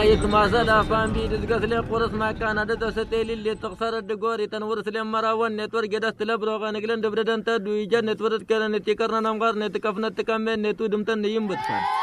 أيت ما زلا فان بيد القتل قرص ما كان عدد ستيل اللي تخسر الدقوري تنورس لما راون نتورك دست لبروغا نقلن دبردن تدوي. جنة ورد كرن تكرن نمغر نتكفن تكمن نتودم تن يمبت فان.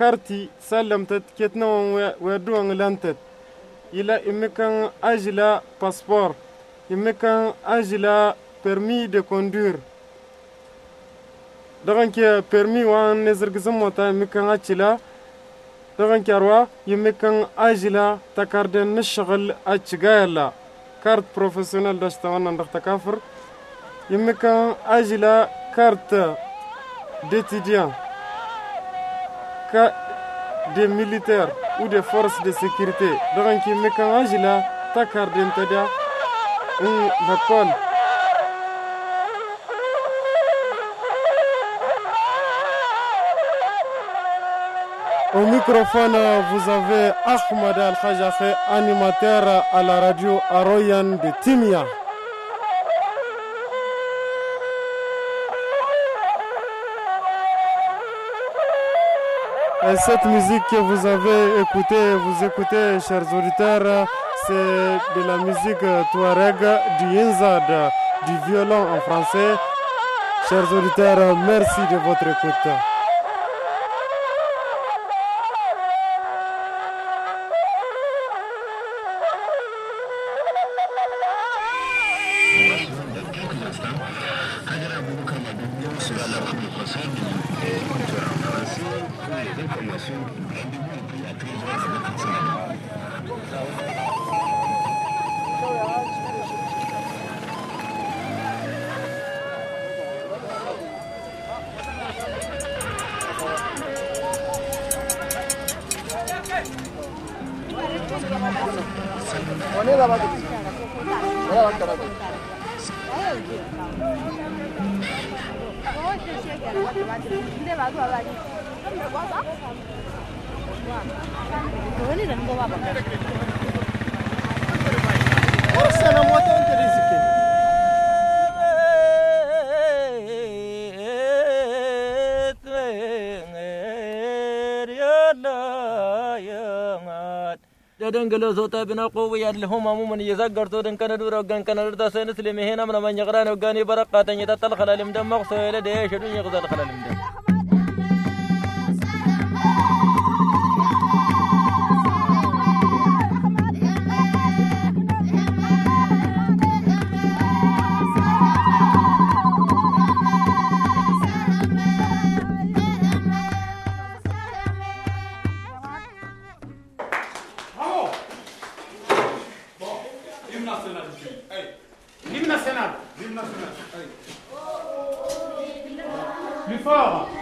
Karti sallamtat ketnawan weduwan lantat ila imikan ajila passeport imikan ajila permis de conduire dagan ke permis wan ne zirgizin mota imikan acila dagan ke arwa imikan ajila takardan nishgal acigayala carte professionnel dashta wannan dakta kafir imikan ajila carte d'étudiant des militaires ou des forces de sécurité donc qui me kan ajila takardin tada in l'école Au microphone, vous avez Ahmad Al-Khajafe, animateur à la radio Aroyan de Timia. Et cette musique que vous avez écoutée, vous écoutez, chers auditeurs, c'est de la musique Touareg du Inzad, du violon en français. Chers auditeurs, merci de votre écoute. de población a aquellos que se Moneda va a Moneda va a اللهم عموما يزقرتو دن كان دور وغان كان درتا سنس لمهنا من من يغران وغاني برقات يتطل خلال مدم مقصو الى ديش دن يغزل خلال مدم Plus fort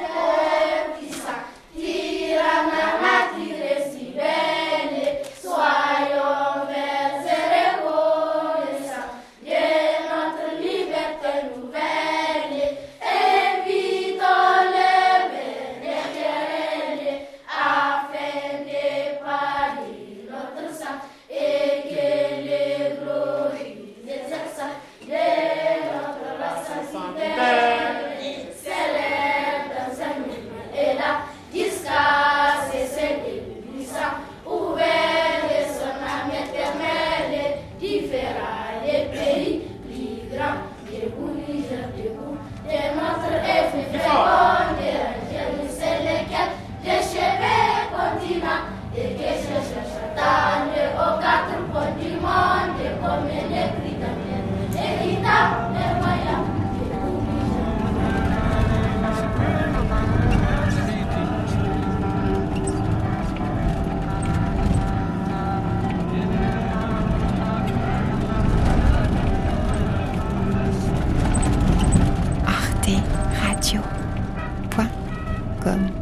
지금